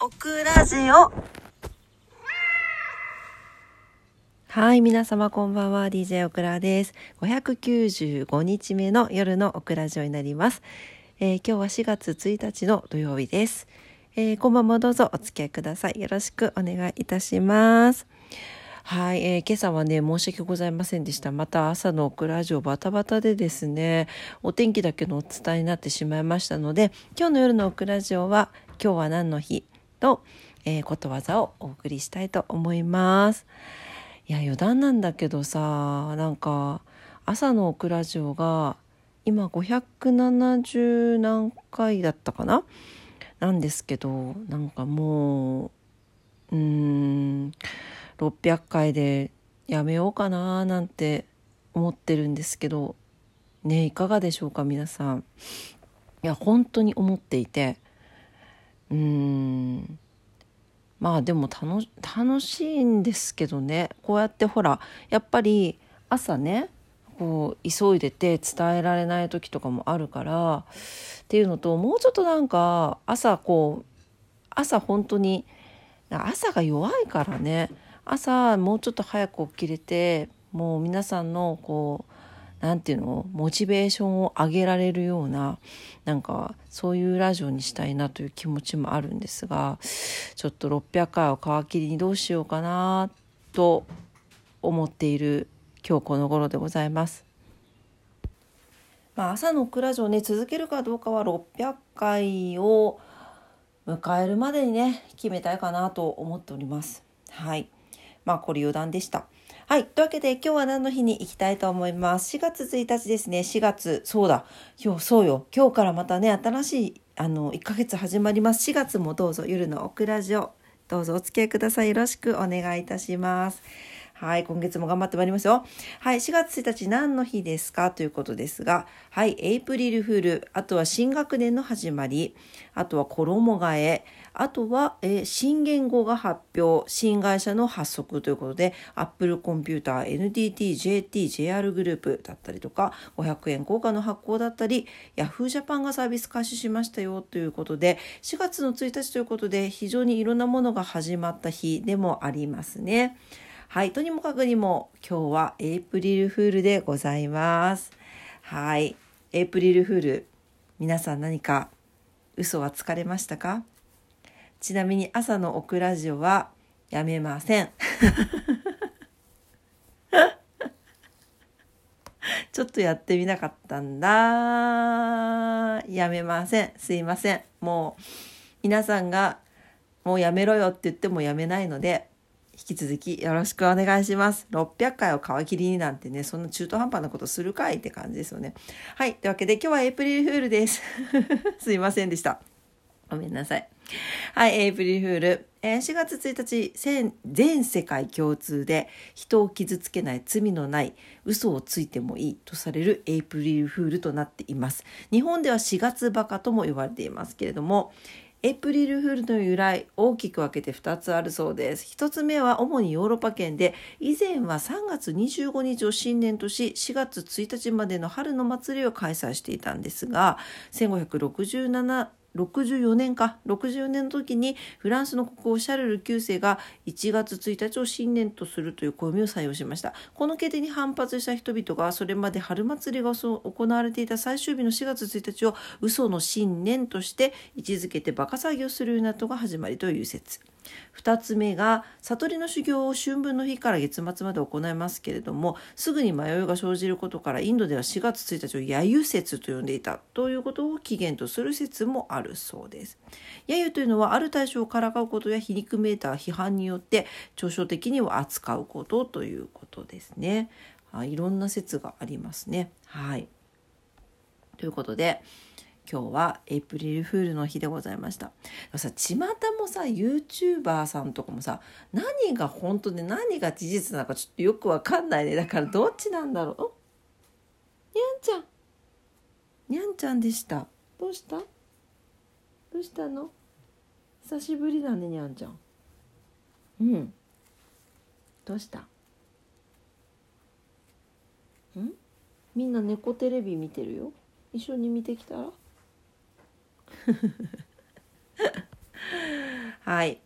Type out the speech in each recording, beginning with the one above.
オクラジオ。はい皆様こんばんは。DJ オクラです。595日目の夜のオクラジオになります、えー、今日は4月1日の土曜日です、えー、こんばんもどうぞお付き合いください。よろしくお願いいたします。はい、えー、今朝はね、申し訳ございませんでした。また朝のオクラジオバタバタでですね、お天気だけのお伝えになってしまいましたので、今日の夜のオクラジオは、今日は何の日と、えー、ことわざをお送りしたいと思います。いや、余談なんだけどさ、なんか、朝のオクラジオが、今570何回だったかな？なんですけど、なんかもう、うん、600回でやめようかななんて思ってるんですけどねいかがでしょうか皆さん。いや本当に思っていて。うーん。まあでも楽楽しいんですけどね。こうやってほらやっぱり朝ねこう急いでて伝えられない時とかもあるからっていうのともうちょっとなんか朝こう朝本当に朝が弱いからね。朝もうちょっと早く起きれてもう皆さんのこう何て言うのモチベーションを上げられるようななんかそういうラジオにしたいなという気持ちもあるんですがちょっと600回を皮切りにどうしようかなと思っている今日この頃でございます。まあ、朝のクラジオね続けるかどうかは600回を迎えるまでにね決めたいかなと思っております。はい。まあこれ余談でした。はい。というわけで今日は何の日に行きたいと思います？4月1日ですね。4月、そうだ。今日、そうよ。今日からまたね、新しい、あの、1ヶ月始まります。4月もどうぞ夜のオクラジオ、どうぞお付き合いください。よろしくお願いいたします。はい、今月も頑張ってまいりますよ。はい、4月1日何の日ですかということですが、はい、エイプリルフール、あとは新学年の始まり、あとは衣替え、あとは、えー、新言語が発表、新会社の発足ということで、Apple コンピューター、NTT、JT、JR グループだったりとか、500円硬貨の発行だったり、Yahoo ジャパンがサービス開始しましたよということで、4月の1日ということで、非常にいろんなものが始まった日でもありますね。はい、とにもかくにも今日はエイプリルフールでございます。はい、エイプリルフール、皆さん何か嘘はつかれましたか？ちなみに朝のオクラジオはやめません。ちょっとやってみなかったんだ。やめません。すいません。もう皆さんがもうやめろよって言ってもやめないので、き続きよろしくお願いします。600回を皮切りになんてね、そんな中途半端なことするかいって感じですよね。はい。というわけで今日はエイプリルフールです。すいませんでした。ごめんなさい。はい、エイプリルフール。え、4月1日、全世界共通で人を傷つけない罪のない嘘をついてもいいとされるエイプリルフールとなっています。日本では4月バカとも呼ばれていますけれども、エイプリルフールの由来大きく分けて2つあるそうです。1つ目は主にヨーロッパ圏で以前は3月25日を新年とし4月1日までの春の祭りを開催していたんですが1567 64年か。64年の時にフランスの国王シャルル9世が1月1日を新年とするという暦を採用しました。この決定に反発した人々がそれまで春祭りが行われていた最終日の4月1日を嘘の新年として位置づけてバカ騒ぎをするようになったのが始まりという説。2つ目が悟りの修行を春分の日から月末まで行いますけれどもすぐに迷いが生じることからインドでは4月1日を揶揄説と呼んでいたということを起源とする説もあるそうです。揶揄というのはある対象をからかうことや皮肉めいた批判によって抽象的には扱うことということですね。いろんな説がありますね。はい。ということで、今日はエイプリルフールの日でございました。さ巷もさ YouTuber さんとかもさ何が本当で何が事実なのかちょっとよくわかんないね。だからどっちなんだろう？にゃんちゃん。にゃんちゃんでした。どうした？どうしたの？久しぶりだねにゃんちゃん。うん。どうした？ん？みんな猫テレビ見てるよ？一緒に見てきたら？はい。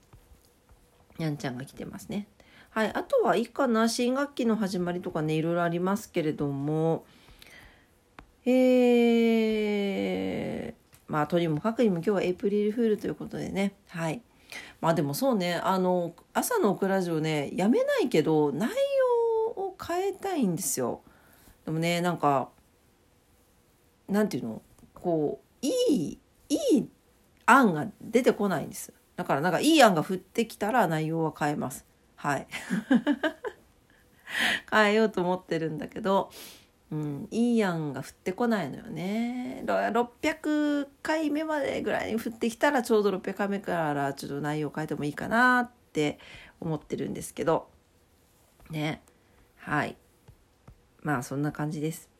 にゃんちゃんが来てますね。はい。あとはいいかな。新学期の始まりとかねいろいろありますけれども。えー、まあとにもかくにも今日はエイプリルフールということでね。はい。まあでもそうね。あの朝のオクラジオねやめないけど内容を変えたいんですよ。でもねなんかなんていうの？こういい案が出てこないんです。だからなんかいい案が降ってきたら内容は変えます。はい。変えようと思ってるんだけどうん、いい案が降ってこないのよね。600回目までぐらいに降ってきたらちょうど600回目からちょっと内容変えてもいいかなって思ってるんですけど。ね。はい。まあそんな感じです。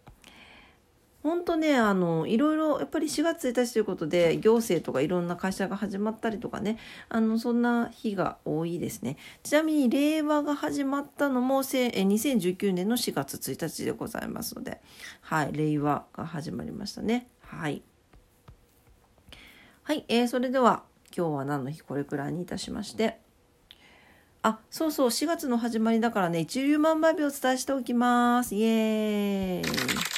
本当ねあのいろいろやっぱり4月1日ということで行政とかいろんな会社が始まったりとかねあのそんな日が多いですね。ちなみに令和が始まったのも2019年の4月1日でございますのではい令和が始まりましたね。はい。はい、えー、それでは今日は何の日これくらいにいたしまして。あそうそう4月の始まりだからね一粒万倍日をお伝えしておきます。イエーイ。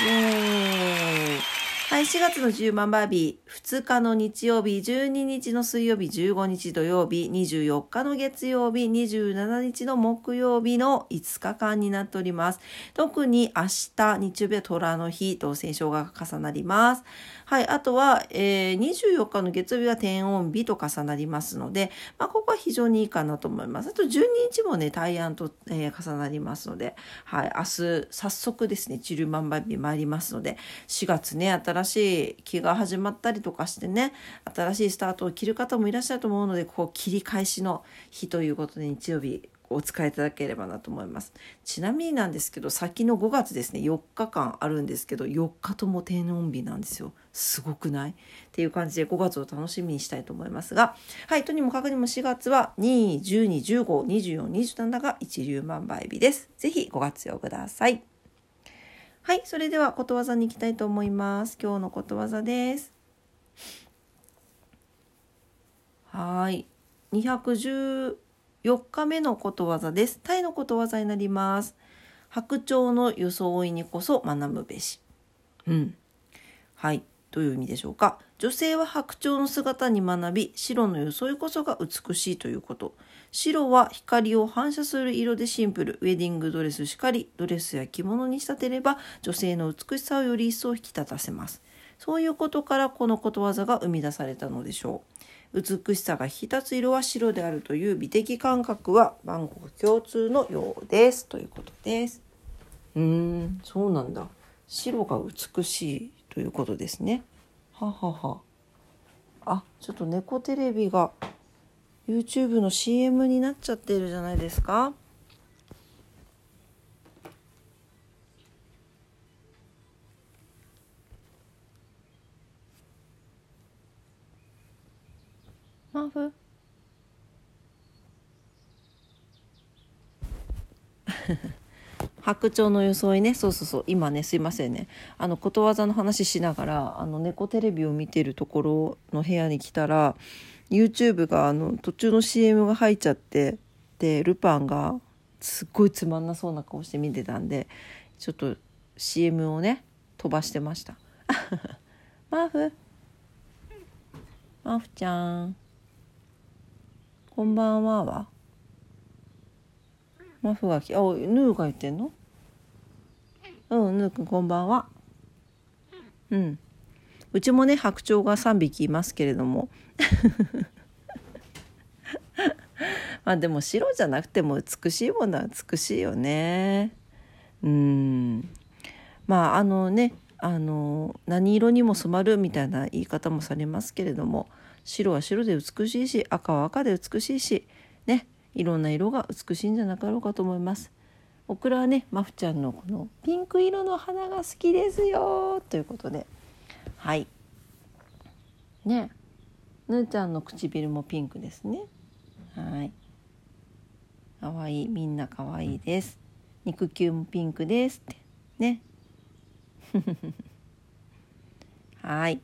イエーイはい、4月の10万バービー、2日の日曜日、12日の水曜日、15日土曜日、24日の月曜日、27日の木曜日の5日間になっております。特に明日、日曜日は虎の日と戦勝が重なります。はい、あとは、えー、24日の月曜日は天音日と重なりますので、まあ、ここは非常にいいかなと思います。あと12日もね、大安と、えー、重なりますので、はい、明日、早速ですね、チルマンバービー参りますので、4月ね、新しい気が始まったりとかしてね、新しいスタートを切る方もいらっしゃると思うので、こう、切り返しの日ということで、日曜日、お使いいただければなと思います。ちなみになんですけど先の5月ですね4日間あるんですけど4日とも低温日なんですよ。すごくない？っていう感じで5月を楽しみにしたいと思いますがはいとにもかくにも4月は212152427が一粒万倍日です。ぜひご活用ください。はいそれではことわざに行きたいと思います今日のことわざですはい214日目のことわざです。タイのことわざになります。白鳥の装いにこそ学ぶべし。うん。はい。どういう意味でしょうか。女性は白鳥の姿に学び、白の装いこそが美しいということ。白は光を反射する色でシンプル。ウェディングドレスしかり、ドレスや着物に仕立てれば、女性の美しさをより一層引き立たせます。そういうことからこのことわざが生み出されたのでしょう。美しさが引き立つ色は白であるという美的感覚は万国共通のようですということです。うーんそうなんだ白が美しいということですね。はははあちょっと猫テレビが YouTube の CM になっちゃってるじゃないですか。マフ？白鳥の装いね。そうそうそう。今ねすいませんね。あのことわざの話しながらあの猫テレビを見てるところの部屋に来たら YouTube があの途中の CM が入っちゃってでルパンがすっごいつまんなそうな顔して見てたんでちょっと CM をね飛ばしてました。マーフ。マーフちゃん。こんばんははマフがき、あ、ヌーが言ってんの？うん、ヌーくんこんばんは。うん。うちもね、白鳥が3匹いますけれども。まあでも白じゃなくても美しいものは美しいよね。うん。まああのね、あの何色にも染まるみたいな言い方もされますけれども白は白で美しいし赤は赤で美しいしねいろんな色が美しいんじゃなかろうかと思います。オクラはねマフちゃんのこのピンク色の花が好きですよということで。はい。ね。ぬーちゃんの唇もピンクですね。はい。かわい。いみんなかわいいです。肉球もピンクです。って。ね。はい。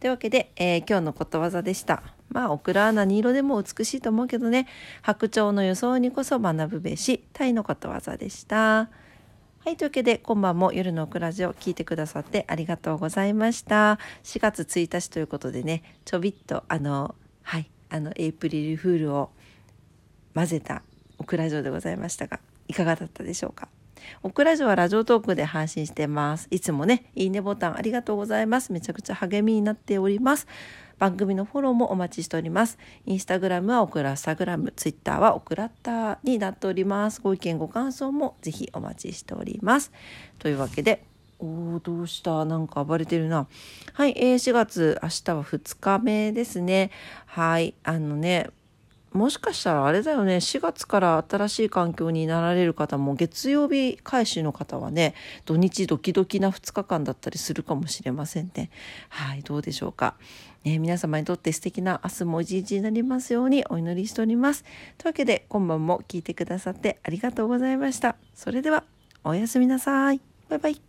というわけで、えー、今日のことわざでした。まあオクラは何色でも美しいと思うけどね。白鳥の予想にこそ学ぶべしタイのことわざでした。はいというわけで今晩も夜のオクラジオ聞いてくださってありがとうございました。4月1日ということでねちょびっとあのはいあのエイプリルフールを混ぜたオクラジオでございましたがいかがだったでしょうか？オクラジオはラジオトークで配信してます。いつもね、いいねボタンありがとうございます。めちゃくちゃ励みになっております。番組のフォローもお待ちしております。インスタグラムはオクラスタグラム、ツイッターはオクラッターになっております。ご意見ご感想もぜひお待ちしております。というわけで、おーどうした？なんか暴れてるな。はい、えー、4月、明日は2日目ですね。はい、あのね、もしかしたらあれだよね4月から新しい環境になられる方も月曜日開始の方はね土日ドキドキな2日間だったりするかもしれませんね。はいどうでしょうか。ね、皆様にとって素敵な明日も一日になりますようにお祈りしております。というわけで今晩も聞いてくださってありがとうございました。それではおやすみなさい。バイバイ。